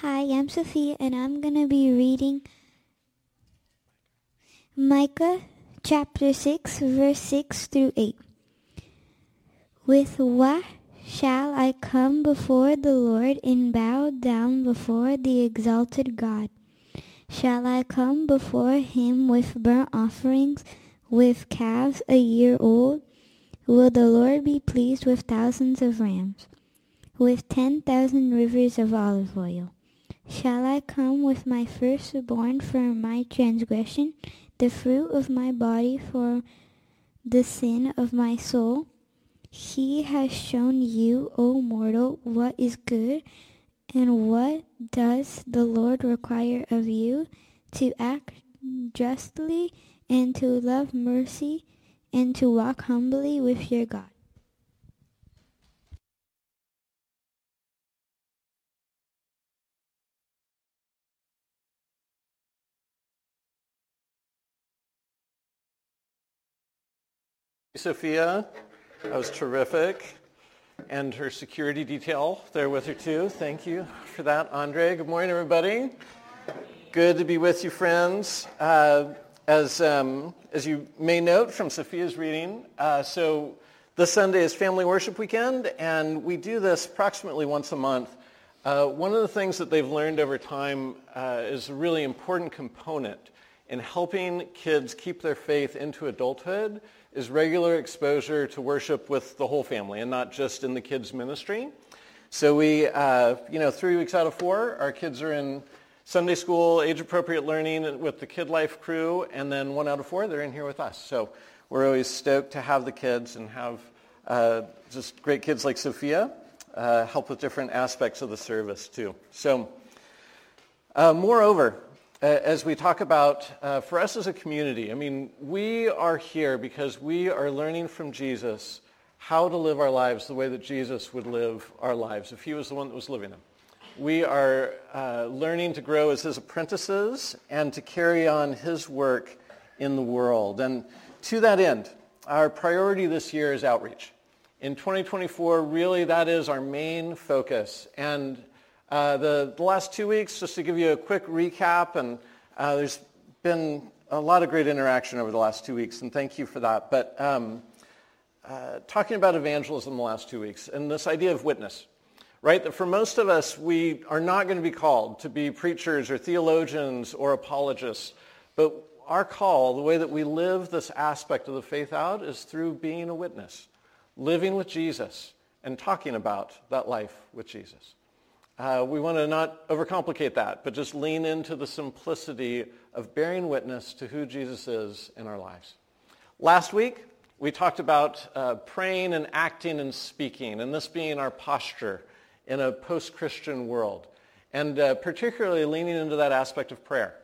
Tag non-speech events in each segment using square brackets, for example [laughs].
Hi, I'm Sophia, and I'm going to be reading Micah chapter 6, verse 6 through 8. With what shall I come before the Lord and bow down before the exalted God? Shall I come before him with burnt offerings, with calves a year old? Will the Lord be pleased with thousands of rams, with ten thousand rivers of olive oil? Shall I come with my firstborn for my transgression, the fruit of my body for the sin of my soul? He has shown you, O mortal, what is good, and what does the Lord require of you? To act justly, and to love mercy, and to walk humbly with your God. Sophia, that was terrific. And her security detail there with her too. Thank you for that, Andre. Good morning, everybody. Good to be with you, friends. Uh, as, um, as you may note from Sophia's reading, uh, so this Sunday is Family Worship Weekend, and we do this approximately once a month. Uh, one of the things that they've learned over time uh, is a really important component in helping kids keep their faith into adulthood is regular exposure to worship with the whole family and not just in the kids' ministry. So we, uh, you know, three weeks out of four, our kids are in Sunday school, age-appropriate learning with the Kid Life crew, and then one out of four, they're in here with us. So we're always stoked to have the kids and have uh, just great kids like Sophia uh, help with different aspects of the service too. So uh, moreover, as we talk about uh, for us as a community, I mean, we are here because we are learning from Jesus how to live our lives the way that Jesus would live our lives if he was the one that was living them. We are uh, learning to grow as his apprentices and to carry on his work in the world. And to that end, our priority this year is outreach. In 2024, really that is our main focus. And uh, the, the, last two weeks, just to give you a quick recap, and uh, there's been a lot of great interaction over the last two weeks, and thank you for that. But um, uh, talking about evangelism the last two weeks, and this idea of witness, right? That for most of us, we are not going to be called to be preachers or theologians or apologists, but our call, the way that we live this aspect of the faith out, is through being a witness, living with Jesus, and talking about that life with Jesus. Uh, we want to not overcomplicate that, but just lean into the simplicity of bearing witness to who Jesus is in our lives. Last week, we talked about uh, praying and acting and speaking, and this being our posture in a post-Christian world, and uh, particularly leaning into that aspect of prayer.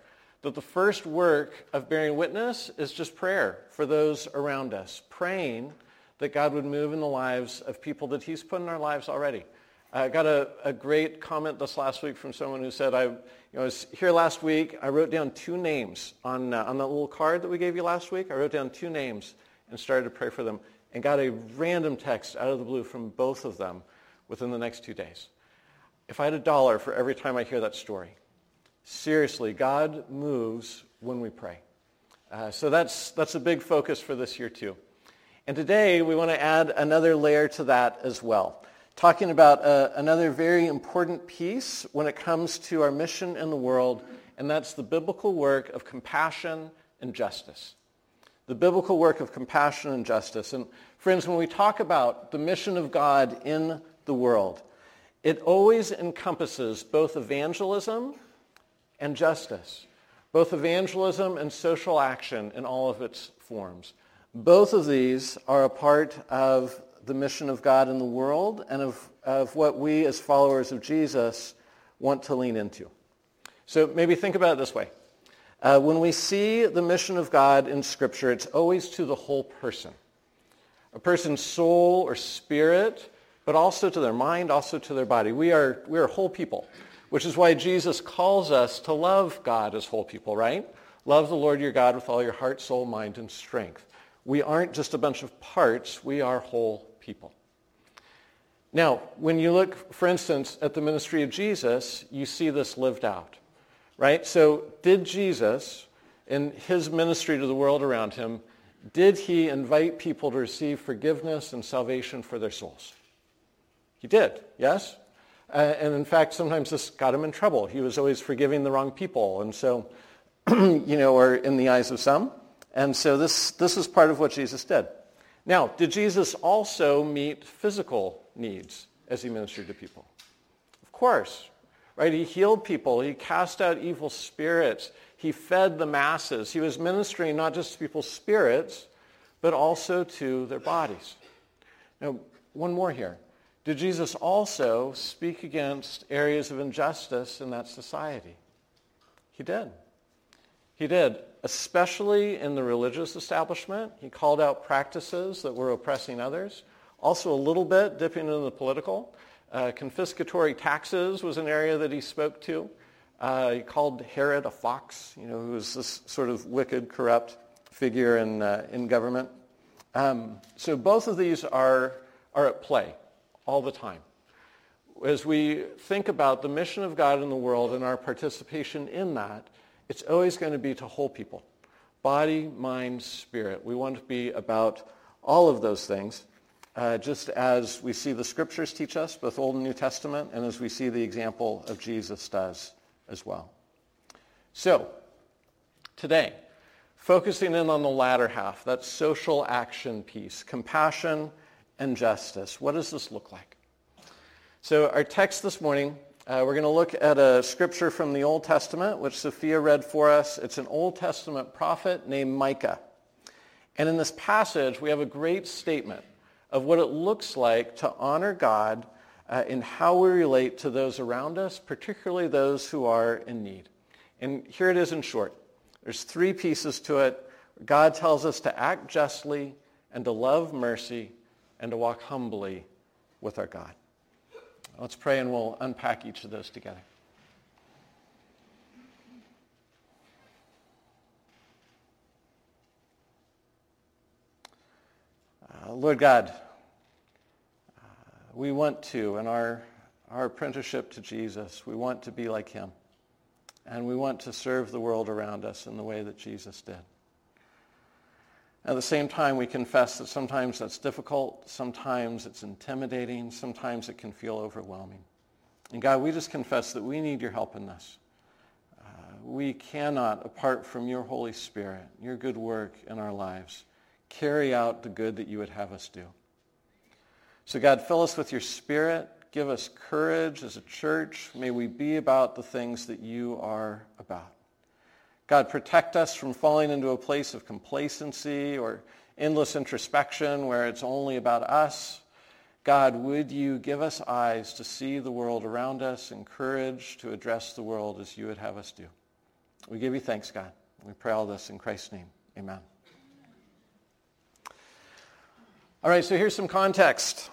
That the first work of bearing witness is just prayer for those around us, praying that God would move in the lives of people that he's put in our lives already. I got a, a great comment this last week from someone who said, I, you know, I was here last week. I wrote down two names on, uh, on that little card that we gave you last week. I wrote down two names and started to pray for them and got a random text out of the blue from both of them within the next two days. If I had a dollar for every time I hear that story, seriously, God moves when we pray. Uh, so that's, that's a big focus for this year too. And today we want to add another layer to that as well talking about uh, another very important piece when it comes to our mission in the world, and that's the biblical work of compassion and justice. The biblical work of compassion and justice. And friends, when we talk about the mission of God in the world, it always encompasses both evangelism and justice, both evangelism and social action in all of its forms. Both of these are a part of the mission of God in the world and of, of what we as followers of Jesus want to lean into. So maybe think about it this way. Uh, when we see the mission of God in Scripture, it's always to the whole person. A person's soul or spirit, but also to their mind, also to their body. We are, we are whole people, which is why Jesus calls us to love God as whole people, right? Love the Lord your God with all your heart, soul, mind, and strength. We aren't just a bunch of parts. We are whole people. Now, when you look, for instance, at the ministry of Jesus, you see this lived out, right? So did Jesus, in his ministry to the world around him, did he invite people to receive forgiveness and salvation for their souls? He did, yes? Uh, and in fact, sometimes this got him in trouble. He was always forgiving the wrong people. And so, [clears throat] you know, or in the eyes of some. And so this, this is part of what Jesus did. Now, did Jesus also meet physical needs as he ministered to people? Of course, right? He healed people. He cast out evil spirits. He fed the masses. He was ministering not just to people's spirits, but also to their bodies. Now, one more here. Did Jesus also speak against areas of injustice in that society? He did. He did, especially in the religious establishment. He called out practices that were oppressing others. Also a little bit dipping into the political. Uh, confiscatory taxes was an area that he spoke to. Uh, he called Herod a fox, you know, who was this sort of wicked, corrupt figure in, uh, in government. Um, so both of these are, are at play all the time. As we think about the mission of God in the world and our participation in that, it's always going to be to whole people. Body, mind, spirit. We want to be about all of those things, uh, just as we see the scriptures teach us, both Old and New Testament, and as we see the example of Jesus does as well. So, today, focusing in on the latter half, that social action piece, compassion, and justice. What does this look like? So our text this morning, uh, we're going to look at a scripture from the Old Testament, which Sophia read for us. It's an Old Testament prophet named Micah. And in this passage, we have a great statement of what it looks like to honor God uh, in how we relate to those around us, particularly those who are in need. And here it is in short. There's three pieces to it. God tells us to act justly and to love mercy and to walk humbly with our God. Let's pray and we'll unpack each of those together. Uh, Lord God, uh, we want to, in our, our apprenticeship to Jesus, we want to be like him. And we want to serve the world around us in the way that Jesus did. At the same time, we confess that sometimes that's difficult, sometimes it's intimidating, sometimes it can feel overwhelming. And God, we just confess that we need your help in this. Uh, we cannot, apart from your Holy Spirit, your good work in our lives, carry out the good that you would have us do. So God, fill us with your Spirit. Give us courage as a church. May we be about the things that you are about. God, protect us from falling into a place of complacency or endless introspection where it's only about us. God, would you give us eyes to see the world around us and courage to address the world as you would have us do? We give you thanks, God. We pray all this in Christ's name. Amen. All right, so here's some context.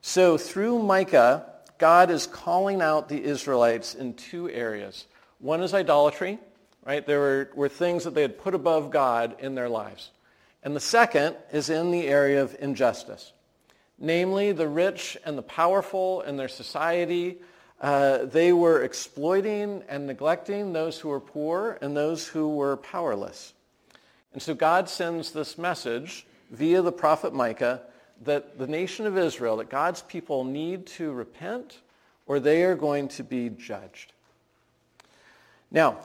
So through Micah, God is calling out the Israelites in two areas. One is idolatry, right? There were, were things that they had put above God in their lives. And the second is in the area of injustice. Namely, the rich and the powerful in their society, uh, they were exploiting and neglecting those who were poor and those who were powerless. And so God sends this message via the prophet Micah that the nation of Israel, that God's people need to repent or they are going to be judged. Now,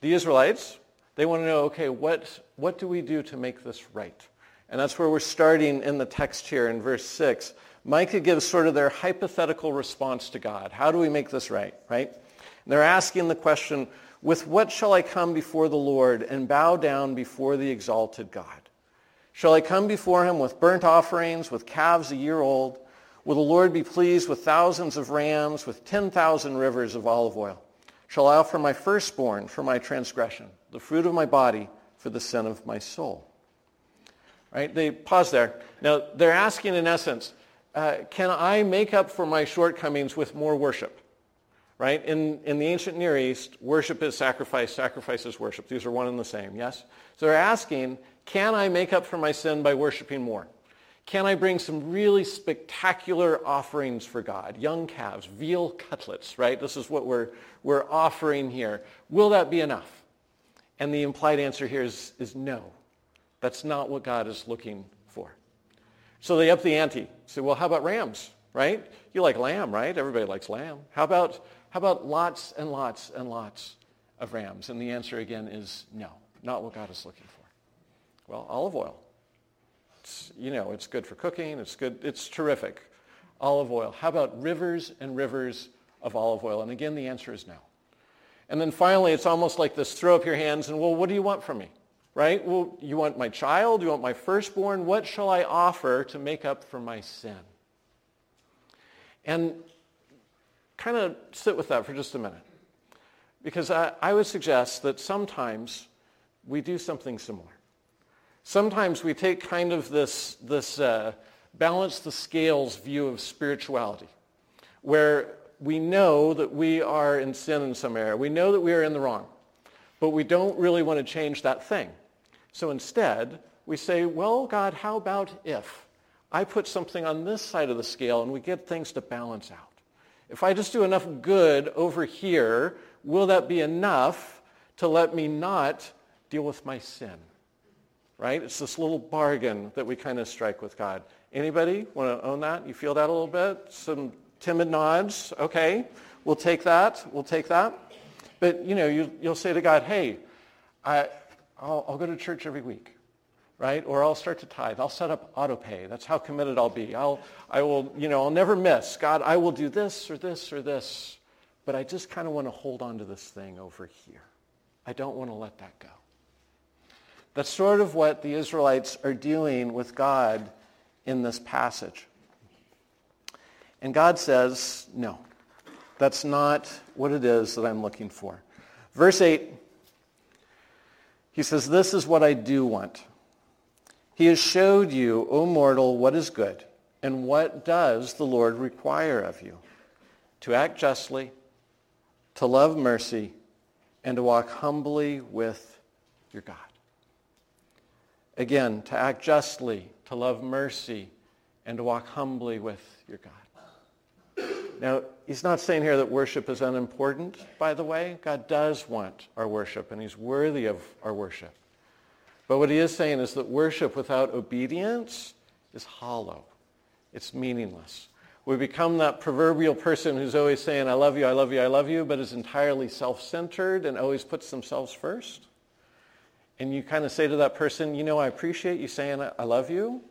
the Israelites, they want to know, okay, what, what do we do to make this right? And that's where we're starting in the text here in verse 6. Micah gives sort of their hypothetical response to God. How do we make this right, right? And they're asking the question, with what shall I come before the Lord and bow down before the exalted God? Shall I come before him with burnt offerings, with calves a year old? Will the Lord be pleased with thousands of rams, with 10,000 rivers of olive oil? Shall I offer my firstborn for my transgression, the fruit of my body for the sin of my soul. Right? They pause there. Now, they're asking in essence, uh, can I make up for my shortcomings with more worship? Right? In, in the ancient Near East, worship is sacrifice, sacrifice is worship. These are one and the same, yes? So they're asking, can I make up for my sin by worshiping more? Can I bring some really spectacular offerings for God? Young calves, veal cutlets, right? This is what we're, we're offering here. Will that be enough? And the implied answer here is, is no. That's not what God is looking for. So they up the ante. Say, well, how about rams, right? You like lamb, right? Everybody likes lamb. How about, how about lots and lots and lots of rams? And the answer again is no, not what God is looking for. Well, olive oil. It's, you know, it's good for cooking. It's good. It's terrific. Olive oil. How about rivers and rivers of olive oil? And again, the answer is no. And then finally, it's almost like this throw up your hands and, well, what do you want from me? Right? Well, you want my child? You want my firstborn? What shall I offer to make up for my sin? And kind of sit with that for just a minute. Because I, I would suggest that sometimes we do something similar. Sometimes we take kind of this, this uh, balance the scales view of spirituality, where we know that we are in sin in some area. We know that we are in the wrong, but we don't really want to change that thing. So instead, we say, well, God, how about if I put something on this side of the scale and we get things to balance out? If I just do enough good over here, will that be enough to let me not deal with my sin? Right? It's this little bargain that we kind of strike with God. Anybody want to own that? You feel that a little bit? Some timid nods. Okay, we'll take that. We'll take that. But, you know, you, will say to God, hey, I, I'll, I'll go to church every week right? Or I'll start to tithe. I'll set up auto pay. That's how committed I'll be. I'll, I will, you know, I'll never miss. God, I will do this or this or this. But I just kind of want to hold on to this thing over here. I don't want to let that go. That's sort of what the Israelites are doing with God in this passage. And God says, no, that's not what it is that I'm looking for. Verse 8, he says, this is what I do want. He has showed you, O mortal, what is good, and what does the Lord require of you? To act justly, to love mercy, and to walk humbly with your God. Again, to act justly, to love mercy, and to walk humbly with your God. Now, he's not saying here that worship is unimportant, by the way. God does want our worship, and he's worthy of our worship. But what he is saying is that worship without obedience is hollow. It's meaningless. We become that proverbial person who's always saying, I love you, I love you, I love you, but is entirely self-centered and always puts themselves first. And you kind of say to that person, you know, I appreciate you saying I love you,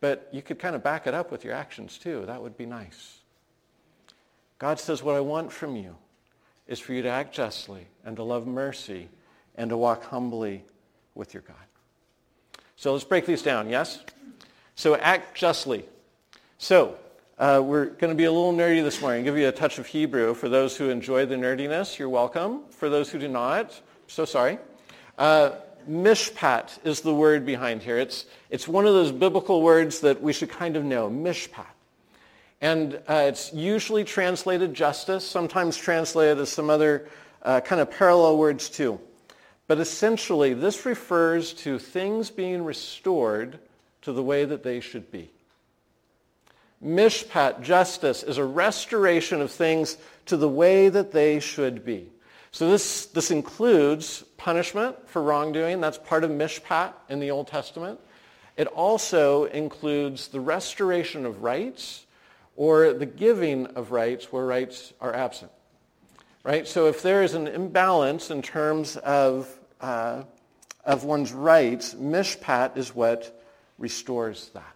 but you could kind of back it up with your actions too. That would be nice. God says, what I want from you is for you to act justly and to love mercy and to walk humbly with your God. So let's break these down, yes? So act justly. So uh, we're going to be a little nerdy this morning, give you a touch of Hebrew. For those who enjoy the nerdiness, you're welcome. For those who do not, so sorry. Uh, mishpat is the word behind here. It's, it's one of those biblical words that we should kind of know, mishpat. And uh, it's usually translated justice, sometimes translated as some other uh, kind of parallel words too. But essentially, this refers to things being restored to the way that they should be. Mishpat, justice, is a restoration of things to the way that they should be. So this, this includes punishment for wrongdoing. That's part of mishpat in the Old Testament. It also includes the restoration of rights or the giving of rights where rights are absent. Right? So if there is an imbalance in terms of, uh, of one's rights, mishpat is what restores that.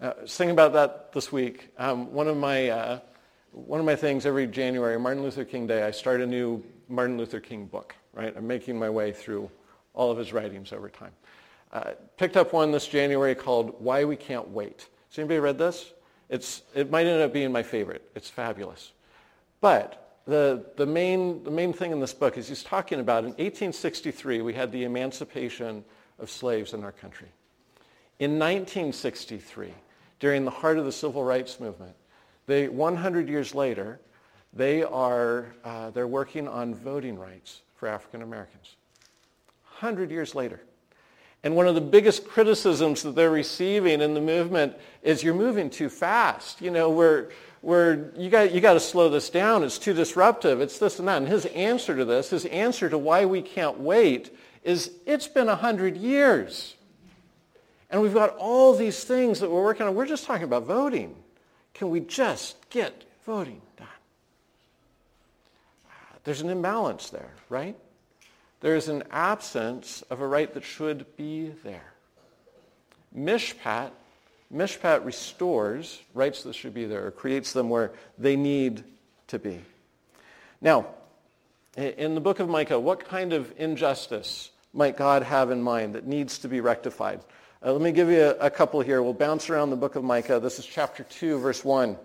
Uh, thinking about that this week, um, one, of my, uh, one of my things every January, Martin Luther King Day, I start a new Martin Luther King book. Right? I'm making my way through all of his writings over time. Uh, picked up one this January called Why We Can't Wait. Has anybody read this? It's, it might end up being my favorite. It's fabulous. But the, the, main, the main thing in this book is he's talking about in 1863, we had the emancipation of slaves in our country. In 1963, during the heart of the civil rights movement, they, 100 years later, they are uh, they're working on voting rights for African Americans. 100 years later. And one of the biggest criticisms that they're receiving in the movement is you're moving too fast. You know, we're, we're, you got, you got to slow this down. It's too disruptive. It's this and that. And his answer to this, his answer to why we can't wait is it's been 100 years. And we've got all these things that we're working on. We're just talking about voting. Can we just get voting? There's an imbalance there, right? There is an absence of a right that should be there. Mishpat, Mishpat restores rights that should be there, or creates them where they need to be. Now, in the book of Micah, what kind of injustice might God have in mind that needs to be rectified? Uh, let me give you a, a couple here. We'll bounce around the book of Micah. This is chapter 2, verse 1.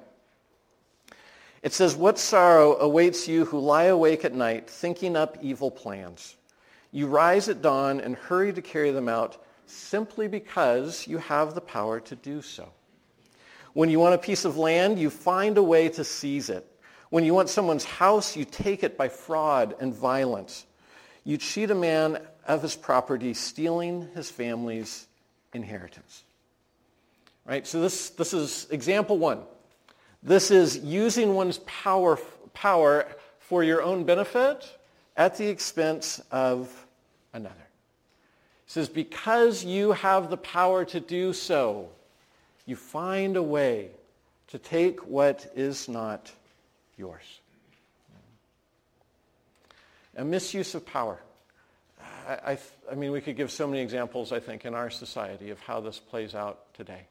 It says, What sorrow awaits you who lie awake at night, thinking up evil plans? You rise at dawn and hurry to carry them out simply because you have the power to do so. When you want a piece of land, you find a way to seize it. When you want someone's house, you take it by fraud and violence. You cheat a man of his property, stealing his family's inheritance. Right? So this, this is example one. This is using one's power, power for your own benefit at the expense of another. He says, because you have the power to do so, you find a way to take what is not yours. A misuse of power. I, I, I, mean, we could give so many examples, I think, in our society of how this plays out today.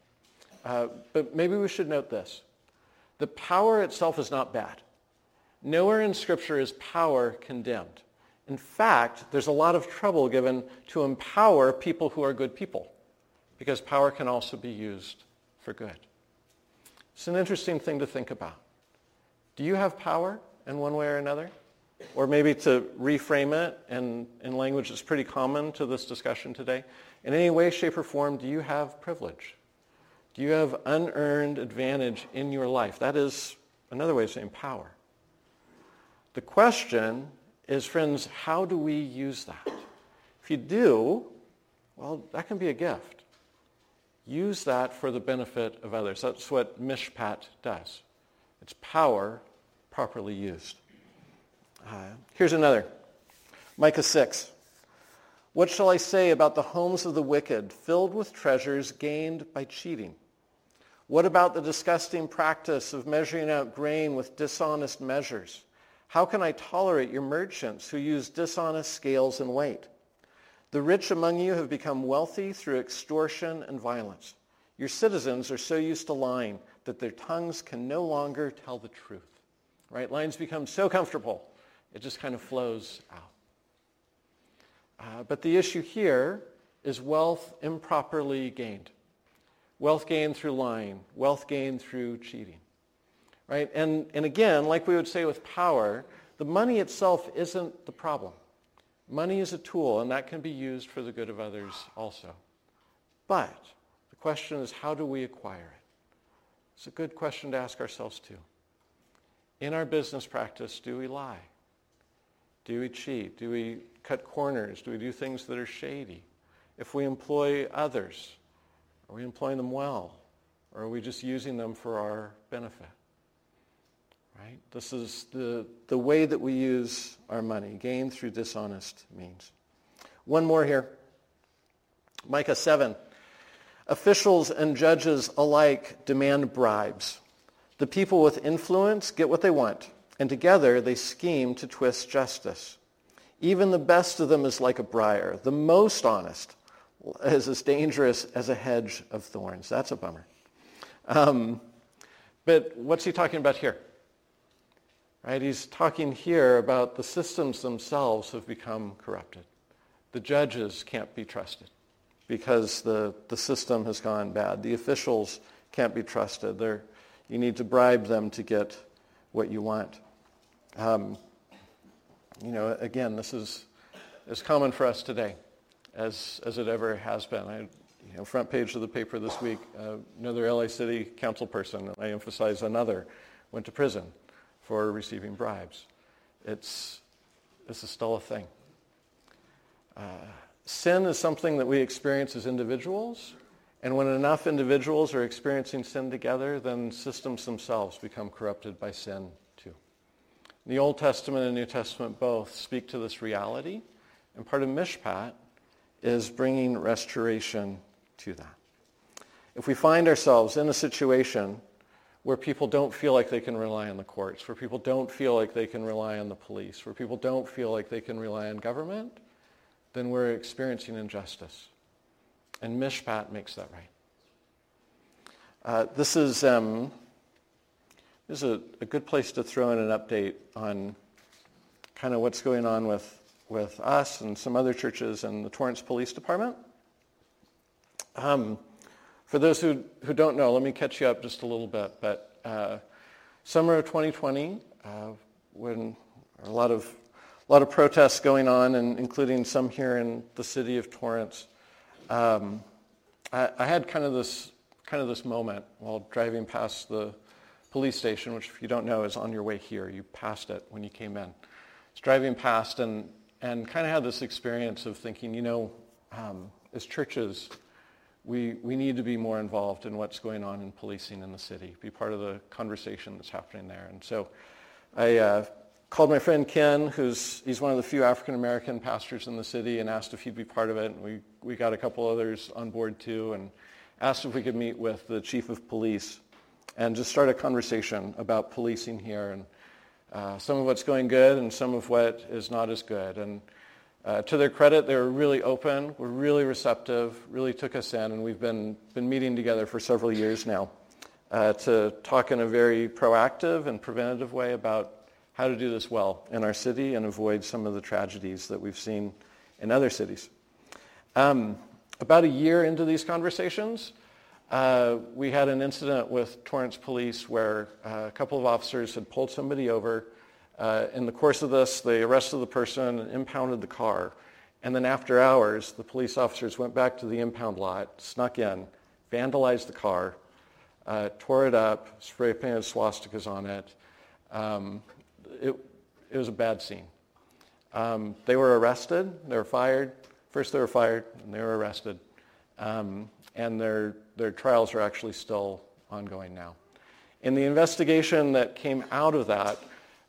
Uh, but maybe we should note this. The power itself is not bad. Nowhere in Scripture is power condemned. In fact, there's a lot of trouble given to empower people who are good people because power can also be used for good. It's an interesting thing to think about. Do you have power in one way or another? Or maybe to reframe it in, in language that's pretty common to this discussion today. In any way, shape, or form, do you have privilege? Do you have unearned advantage in your life? That is another way of saying power. The question is, friends, how do we use that? If you do, well, that can be a gift. Use that for the benefit of others. That's what Mishpat does. It's power properly used. Uh, here's another. Micah 6. What shall I say about the homes of the wicked, filled with treasures gained by cheating? What about the disgusting practice of measuring out grain with dishonest measures? How can I tolerate your merchants who use dishonest scales and weight? The rich among you have become wealthy through extortion and violence. Your citizens are so used to lying that their tongues can no longer tell the truth. Right? Lines become so comfortable, it just kind of flows out. Uh, but the issue here is wealth improperly gained. Wealth gained through lying, wealth gained through cheating. Right? And, and again, like we would say with power, the money itself isn't the problem. Money is a tool, and that can be used for the good of others also. But the question is, how do we acquire it? It's a good question to ask ourselves too. In our business practice, do we lie? Do we cheat? Do we cut corners? Do we do things that are shady? If we employ others, are we employing them well? Or are we just using them for our benefit? Right? This is the, the way that we use our money, gained through dishonest means. One more here. Micah 7. Officials and judges alike demand bribes. The people with influence get what they want, and together they scheme to twist justice. Even the best of them is like a briar. The most honest is as dangerous as a hedge of thorns. That's a bummer. Um, but what's he talking about here? Right? He's talking here about the systems themselves have become corrupted. The judges can't be trusted because the, the system has gone bad. The officials can't be trusted. They're, you need to bribe them to get what you want. Um, you know, again, this is, is common for us today as, as it ever has been. I, you know, front page of the paper this week, uh, another LA City council person, I emphasize another, went to prison for receiving bribes. It's, this is still a thing. Uh, sin is something that we experience as individuals, and when enough individuals are experiencing sin together, then systems themselves become corrupted by sin too. The Old Testament and New Testament both speak to this reality, and part of Mishpat is bringing restoration to that. If we find ourselves in a situation where people don't feel like they can rely on the courts, where people don't feel like they can rely on the police, where people don't feel like they can rely on government, then we're experiencing injustice. And Mishpat makes that right. Uh, this is, um, this is a, a, good place to throw in an update on kind of what's going on with, with us and some other churches and the Torrance Police Department. Um, for those who, who don't know, let me catch you up just a little bit. But uh, summer of 2020, uh, when a lot of, a lot of protests going on, and including some here in the city of Torrance, um, I, I, had kind of this kind of this moment while driving past the police station, which, if you don't know, is on your way here. You passed it when you came in. I was driving past and and kind of had this experience of thinking, you know, um, as churches, we, we need to be more involved in what's going on in policing in the city, be part of the conversation that's happening there. And so I uh, called my friend Ken, who's he's one of the few African American pastors in the city, and asked if he'd be part of it. And we, we got a couple others on board too, and asked if we could meet with the chief of police and just start a conversation about policing here and uh, some of what's going good and some of what is not as good. And uh, to their credit, they were really open, were really receptive, really took us in, and we've been, been meeting together for several years now uh, to talk in a very proactive and preventative way about how to do this well in our city and avoid some of the tragedies that we've seen in other cities. Um, about a year into these conversations, uh, we had an incident with Torrance Police where uh, a couple of officers had pulled somebody over uh, in the course of this, they arrested the person and impounded the car. And then after hours, the police officers went back to the impound lot, snuck in, vandalized the car, uh, tore it up, spray painted swastikas on it. Um, it, it, was a bad scene. Um, they were arrested. They were fired. First they were fired, and they were arrested. Um, and their, their trials are actually still ongoing now. In the investigation that came out of that,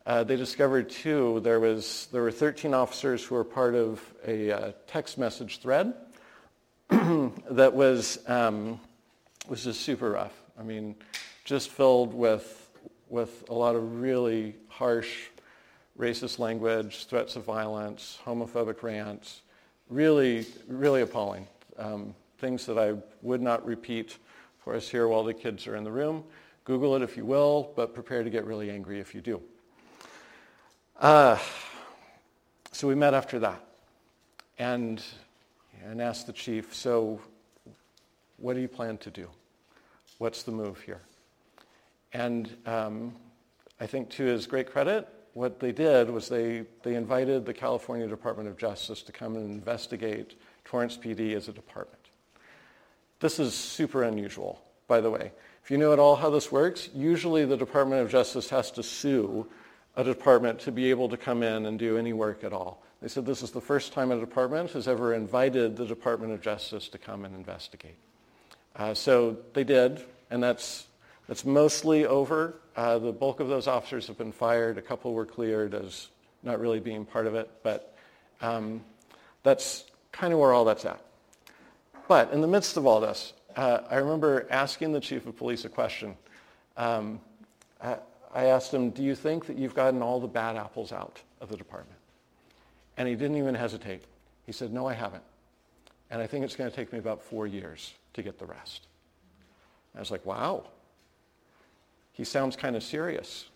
uh, they discovered too there was there were 13 officers who were part of a uh, text message thread [clears throat] that was um, was just super rough. I mean, just filled with with a lot of really harsh racist language, threats of violence, homophobic rants, really really appalling. Um, things that I would not repeat for us here while the kids are in the room. Google it if you will, but prepare to get really angry if you do. Uh, so we met after that and, and asked the chief, so what do you plan to do? What's the move here? And um, I think to his great credit, what they did was they, they invited the California Department of Justice to come and investigate Torrance PD as a department. This is super unusual, by the way. If you know at all how this works, usually the Department of Justice has to sue a department to be able to come in and do any work at all. They said this is the first time a department has ever invited the Department of Justice to come and investigate. Uh, so they did, and that's, that's mostly over. Uh, the bulk of those officers have been fired. A couple were cleared as not really being part of it, but um, that's kind of where all that's at. But in the midst of all this, uh, I remember asking the chief of police a question. Um, I asked him, do you think that you've gotten all the bad apples out of the department? And he didn't even hesitate. He said, no, I haven't. And I think it's going to take me about four years to get the rest. I was like, wow. He sounds kind of serious.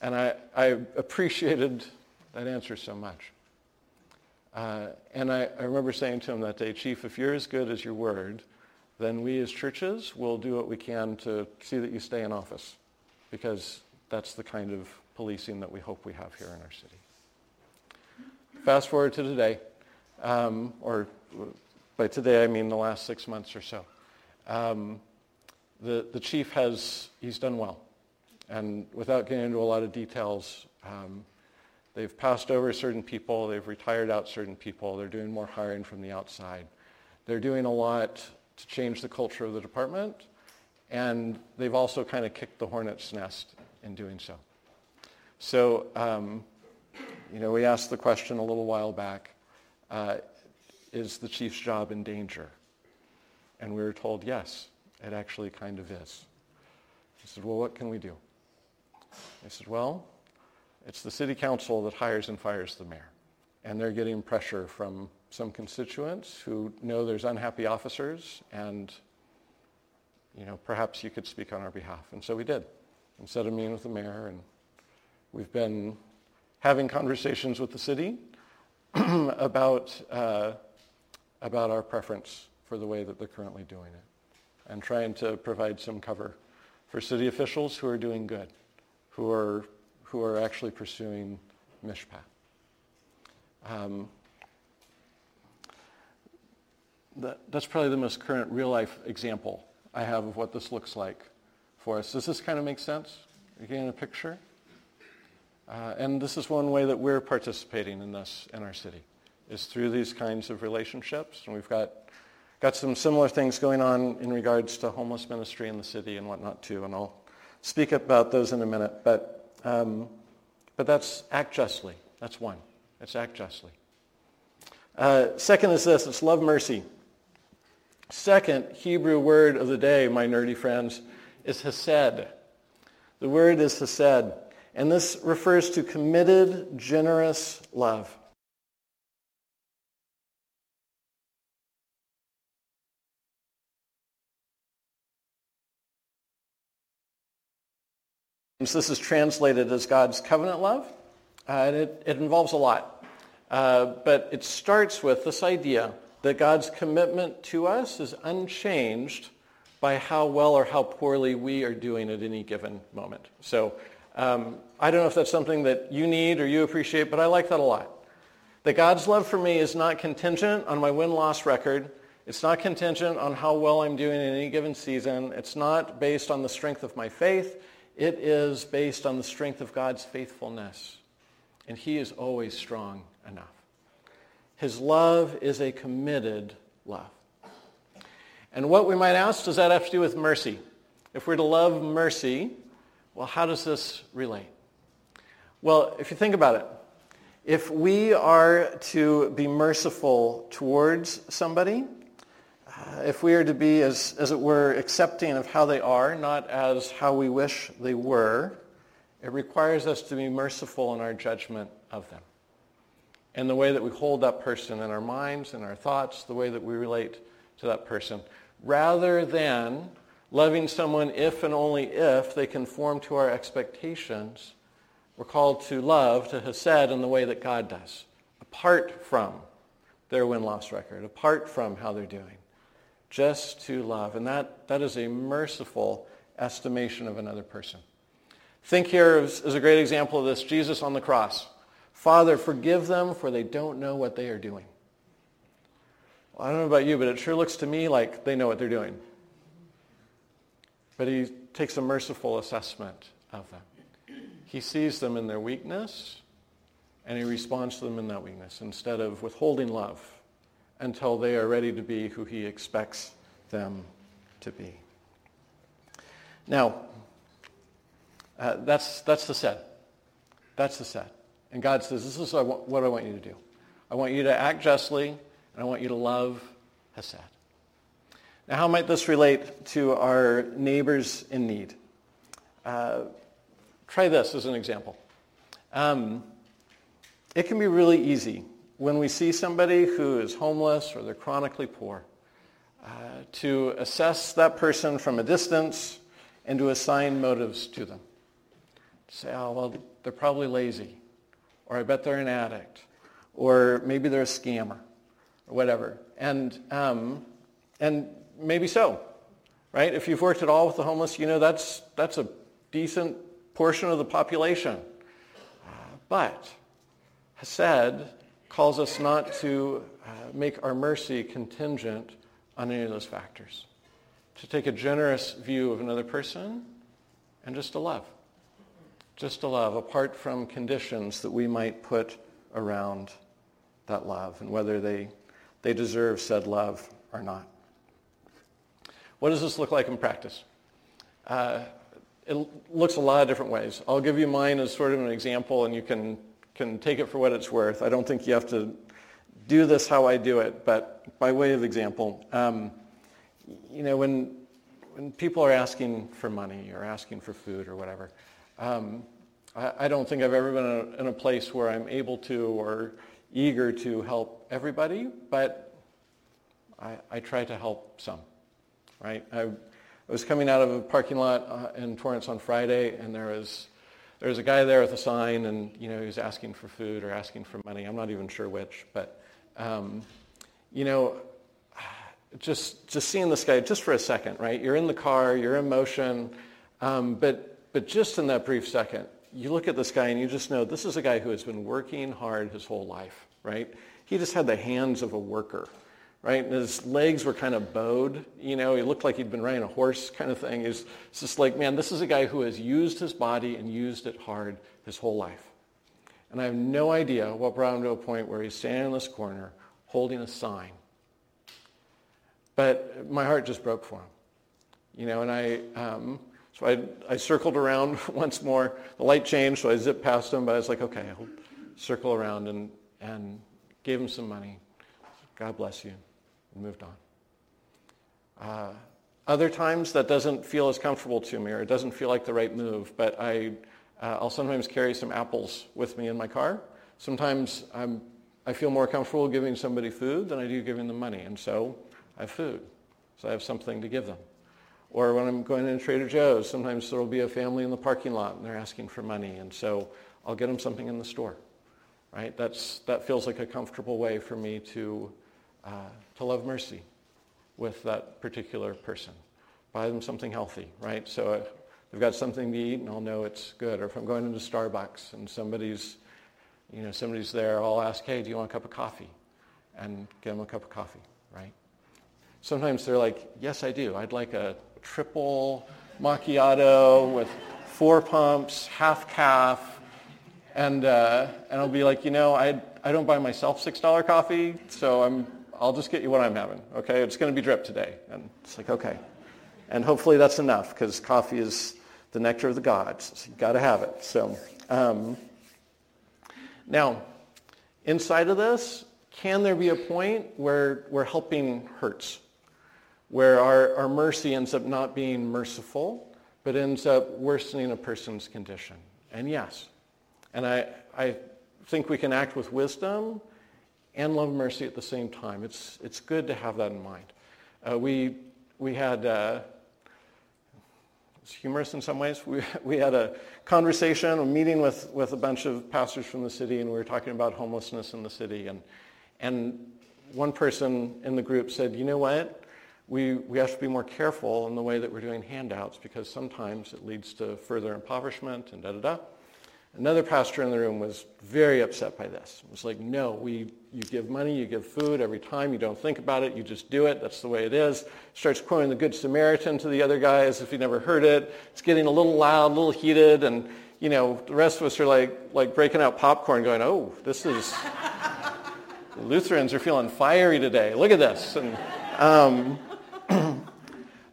And I, I appreciated that answer so much. Uh, and I, I remember saying to him that day, Chief, if you're as good as your word, then we as churches will do what we can to see that you stay in office because that's the kind of policing that we hope we have here in our city. Fast forward to today, um, or by today I mean the last six months or so. Um, the, the chief has, he's done well. And without getting into a lot of details, um, They've passed over certain people. They've retired out certain people. They're doing more hiring from the outside. They're doing a lot to change the culture of the department. And they've also kind of kicked the hornet's nest in doing so. So, um, you know, we asked the question a little while back, uh, is the chief's job in danger? And we were told, yes, it actually kind of is. I said, well, what can we do? I said, well, it's the city council that hires and fires the mayor. And they're getting pressure from some constituents who know there's unhappy officers and, you know, perhaps you could speak on our behalf. And so we did. Instead of meeting with the mayor, and we've been having conversations with the city [clears throat] about, uh, about our preference for the way that they're currently doing it and trying to provide some cover for city officials who are doing good, who are, who are actually pursuing mishpat. Um, that, that's probably the most current real life example I have of what this looks like for us. Does this kind of make sense? You getting a picture? Uh, and this is one way that we're participating in this in our city, is through these kinds of relationships. And we've got, got some similar things going on in regards to homeless ministry in the city and whatnot too. And I'll speak about those in a minute. But, um, but that's act justly. That's one. It's act justly. Uh, second is this. It's love mercy. Second Hebrew word of the day, my nerdy friends, is hesed. The word is hesed, and this refers to committed, generous love. This is translated as God's covenant love, uh, and it, it, involves a lot. Uh, but it starts with this idea that God's commitment to us is unchanged by how well or how poorly we are doing at any given moment. So um, I don't know if that's something that you need or you appreciate, but I like that a lot. That God's love for me is not contingent on my win-loss record. It's not contingent on how well I'm doing in any given season. It's not based on the strength of my faith. It is based on the strength of God's faithfulness. And he is always strong enough. His love is a committed love. And what we might ask, does that have to do with mercy? If we're to love mercy, well, how does this relate? Well, if you think about it, if we are to be merciful towards somebody, if we are to be, as, as it were, accepting of how they are, not as how we wish they were, it requires us to be merciful in our judgment of them and the way that we hold that person in our minds and our thoughts, the way that we relate to that person, rather than loving someone if and only if they conform to our expectations. We're called to love, to Hesed, in the way that God does, apart from their win-loss record, apart from how they're doing. Just to love. And that, that is a merciful estimation of another person. Think here as a great example of this, Jesus on the cross. Father, forgive them for they don't know what they are doing. Well, I don't know about you, but it sure looks to me like they know what they're doing. But he takes a merciful assessment of them. He sees them in their weakness, and he responds to them in that weakness instead of withholding love until they are ready to be who he expects them to be. Now, uh, that's, that's hesed. That's hesed. And God says, this is what I want you to do. I want you to act justly, and I want you to love Hesed. Now, how might this relate to our neighbors in need? Uh, try this as an example. Um, it can be really easy when we see somebody who is homeless or they're chronically poor uh, to assess that person from a distance and to assign motives to them. Say, oh, well, they're probably lazy or I bet they're an addict, or maybe they're a scammer, or whatever. And, um, and maybe so, right? If you've worked at all with the homeless, you know that's, that's a decent portion of the population. Uh, but Hesed calls us not to uh, make our mercy contingent on any of those factors. To take a generous view of another person and just to love. just to love apart from conditions that we might put around that love and whether they, they deserve said love or not. What does this look like in practice? Uh, it looks a lot of different ways. I'll give you mine as sort of an example and you can, can take it for what it's worth. I don't think you have to do this how I do it, but by way of example, um, you know, when, when people are asking for money or asking for food or whatever, um, I, I, don't think I've ever been in a, in a place where I'm able to or eager to help everybody, but I, I try to help some, right? I, I was coming out of a parking lot uh, in Torrance on Friday, and there was there was a guy there with a sign, and you know he was asking for food or asking for money. I'm not even sure which, but um, you know, just just seeing this guy just for a second, right? You're in the car, you're in motion, um, but but just in that brief second, you look at this guy and you just know this is a guy who has been working hard his whole life, right? He just had the hands of a worker right? And his legs were kind of bowed. You know, he looked like he'd been riding a horse kind of thing. It's just like, man, this is a guy who has used his body and used it hard his whole life. And I have no idea what brought him to a point where he's standing in this corner holding a sign. But my heart just broke for him. You know, and I, um, so I, I circled around [laughs] once more. The light changed, so I zipped past him, but I was like, okay, I'll circle around and, and gave him some money. God bless you and moved on. Uh, other times that doesn't feel as comfortable to me or it doesn't feel like the right move, but I, uh, I'll sometimes carry some apples with me in my car. Sometimes I'm, I feel more comfortable giving somebody food than I do giving them money, and so I have food. So I have something to give them. Or when I'm going into Trader Joe's, sometimes there will be a family in the parking lot and they're asking for money, and so I'll get them something in the store. Right? That's, that feels like a comfortable way for me to uh, to love mercy with that particular person. Buy them something healthy, right? So if they've got something to eat and I'll know it's good. Or if I'm going into Starbucks and somebody's, you know, somebody's there, I'll ask, hey, do you want a cup of coffee? And get them a cup of coffee, right? Sometimes they're like, yes, I do. I'd like a triple macchiato with four pumps, half caff, and uh, and I'll be like, you know, I I don't buy myself six dollar coffee, so I'm I'll just get you what I'm having, okay? It's going to be drip today. And it's like, okay. And hopefully that's enough because coffee is the nectar of the gods. So you've got to have it. So um, now, inside of this, can there be a point where, where helping hurts? Where our, our mercy ends up not being merciful, but ends up worsening a person's condition? And yes. And I, I think we can act with wisdom and love mercy at the same time. It's, it's good to have that in mind. Uh, we, we had, uh, it's humorous in some ways, we, [laughs] we had a conversation, a meeting with, with a bunch of pastors from the city, and we were talking about homelessness in the city. And, and one person in the group said, you know what? We, we have to be more careful in the way that we're doing handouts because sometimes it leads to further impoverishment and da-da-da. Another pastor in the room was very upset by this. It was like, no, we, you give money, you give food every time, you don't think about it, you just do it, that's the way it is. Starts quoting the Good Samaritan to the other guy as if he never heard it. It's getting a little loud, a little heated, and you know, the rest of us are like, like breaking out popcorn going, oh, this is, Lutherans are feeling fiery today. Look at this. And, um, [clears throat]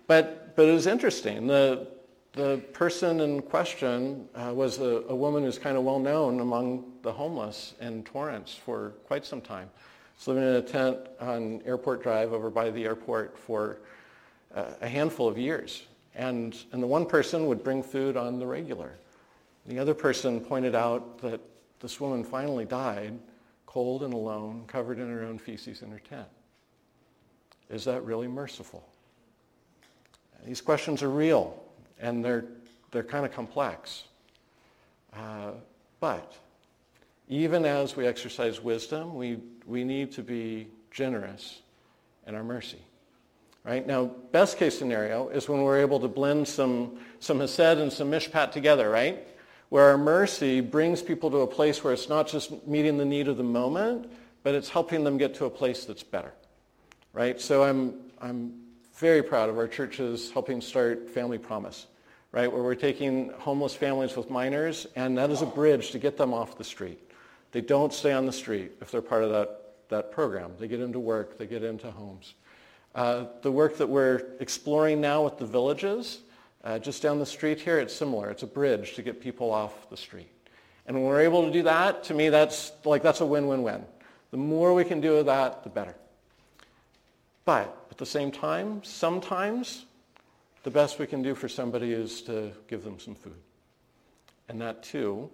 but, but it was interesting. The, the person in question uh, was a, a, woman who's kind of well known among the homeless in Torrance for quite some time. She's living in a tent on Airport Drive over by the airport for uh, a handful of years. And, and the one person would bring food on the regular. The other person pointed out that this woman finally died cold and alone, covered in her own feces in her tent. Is that really merciful? These questions are real and they're, they're kind of complex. Uh, but even as we exercise wisdom, we, we need to be generous in our mercy. Right? Now, best case scenario is when we're able to blend some, some Hesed and some Mishpat together, right? Where our mercy brings people to a place where it's not just meeting the need of the moment, but it's helping them get to a place that's better. Right? So I'm, I'm very proud of our churches helping start Family Promise right, where we're taking homeless families with minors, and that is a bridge to get them off the street. They don't stay on the street if they're part of that, that program. They get into work, they get into homes. Uh, the work that we're exploring now with the villages, uh, just down the street here, it's similar. It's a bridge to get people off the street. And when we're able to do that, to me, that's like that's a win-win-win. The more we can do of that, the better. But at the same time, sometimes the best we can do for somebody is to give them some food. And that too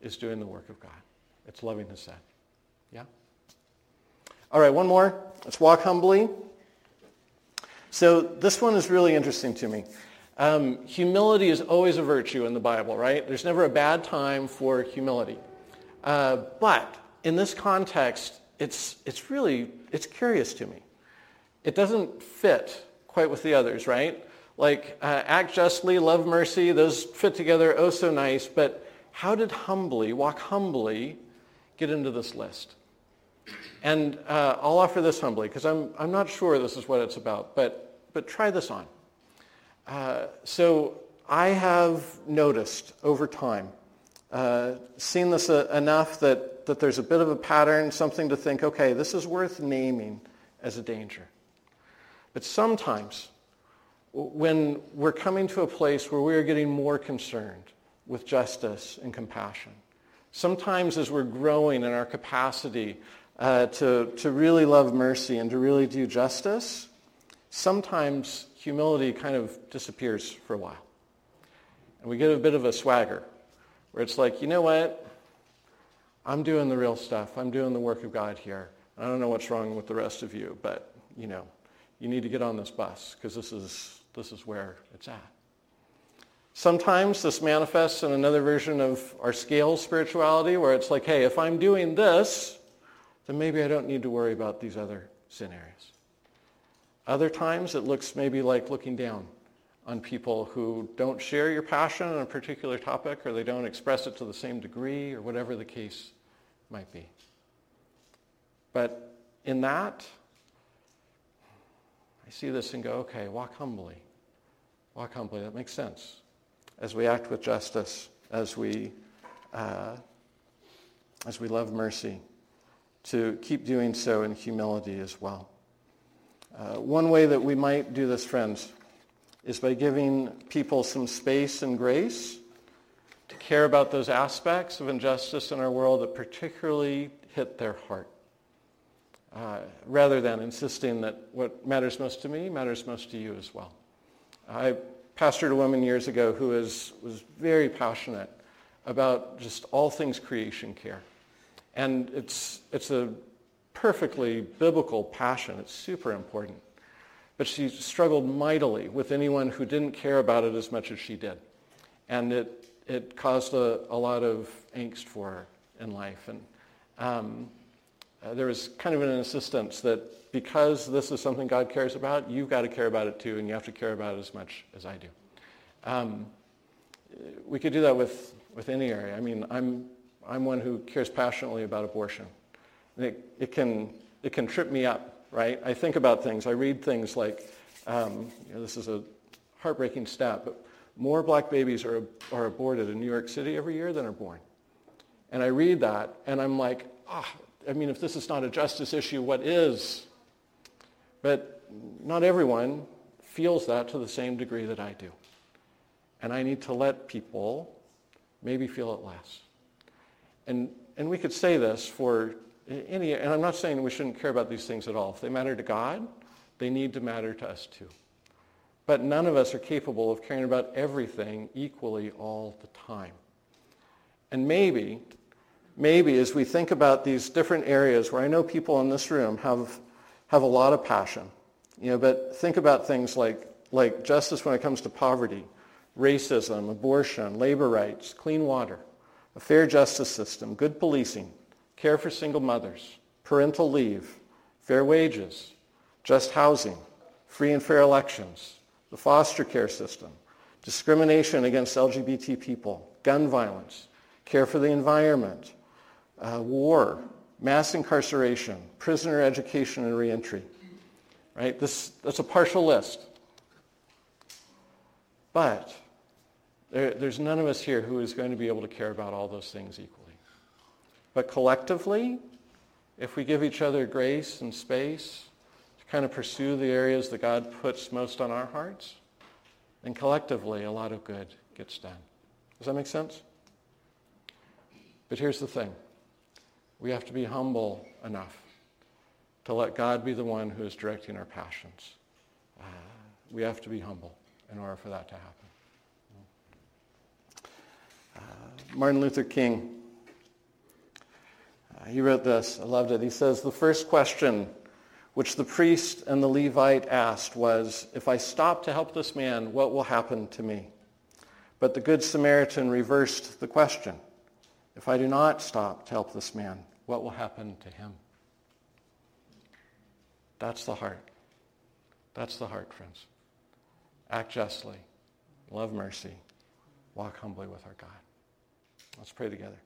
is doing the work of God. It's loving his son. Yeah? All right, one more. Let's walk humbly. So this one is really interesting to me. Um, humility is always a virtue in the Bible, right? There's never a bad time for humility. Uh, but in this context, it's, it's really, it's curious to me. It doesn't fit quite with the others, right? Like uh, act justly, love mercy, those fit together oh so nice, but how did humbly, walk humbly, get into this list? And uh, I'll offer this humbly because I'm, I'm not sure this is what it's about, but, but try this on. Uh, so I have noticed over time, uh, seen this uh, enough that, that there's a bit of a pattern, something to think, okay, this is worth naming as a danger. But sometimes when we're coming to a place where we are getting more concerned with justice and compassion, sometimes as we're growing in our capacity uh, to, to really love mercy and to really do justice, sometimes humility kind of disappears for a while. And we get a bit of a swagger where it's like, you know what? I'm doing the real stuff. I'm doing the work of God here. I don't know what's wrong with the rest of you, but, you know, you need to get on this bus because this is, this is where it's at. Sometimes this manifests in another version of our scale spirituality where it's like, hey, if I'm doing this, then maybe I don't need to worry about these other sin areas. Other times it looks maybe like looking down on people who don't share your passion on a particular topic or they don't express it to the same degree or whatever the case might be. But in that, I see this and go, okay, walk humbly. Walk humbly. That makes sense. As we act with justice, as we, uh, as we love mercy, to keep doing so in humility as well. Uh, one way that we might do this, friends, is by giving people some space and grace to care about those aspects of injustice in our world that particularly hit their heart, uh, rather than insisting that what matters most to me matters most to you as well. I pastored a woman years ago who is, was very passionate about just all things creation care. And it's, it's a perfectly biblical passion. It's super important. But she struggled mightily with anyone who didn't care about it as much as she did. And it, it caused a, a lot of angst for her in life. And um, uh, there was kind of an insistence that because this is something God cares about, you've got to care about it too, and you have to care about it as much as I do. Um, we could do that with, with any area. I mean, I'm, I'm one who cares passionately about abortion. It, it, can, it can trip me up, right? I think about things. I read things like, um, you know, this is a heartbreaking stat, but more black babies are, are aborted in New York City every year than are born. And I read that, and I'm like, ah, oh, I mean, if this is not a justice issue, what is? But not everyone feels that to the same degree that I do. And I need to let people maybe feel it less. And, and we could say this for any, and I'm not saying we shouldn't care about these things at all. If they matter to God, they need to matter to us too. But none of us are capable of caring about everything equally all the time. And maybe, maybe as we think about these different areas where I know people in this room have, have a lot of passion, you know, but think about things like, like justice when it comes to poverty, racism, abortion, labor rights, clean water, a fair justice system, good policing, care for single mothers, parental leave, fair wages, just housing, free and fair elections, the foster care system, discrimination against LGBT people, gun violence, care for the environment, uh, war, mass incarceration, prisoner education and reentry. Right? This, that's a partial list. But There, there's none of us here who is going to be able to care about all those things equally. But collectively, if we give each other grace and space to kind of pursue the areas that God puts most on our hearts, then collectively a lot of good gets done. Does that make sense? But here's the thing. We have to be humble enough to let God be the one who is directing our passions. Uh, we have to be humble in order for that to happen. Uh, Martin Luther King, uh, he wrote this. I loved it. He says, the first question which the priest and the Levite asked was, if I stop to help this man, what will happen to me? But the Good Samaritan reversed the question. If I do not stop to help this man, what will happen to him? That's the heart. That's the heart, friends. Act justly. Love mercy. Walk humbly with our God. Let's pray together.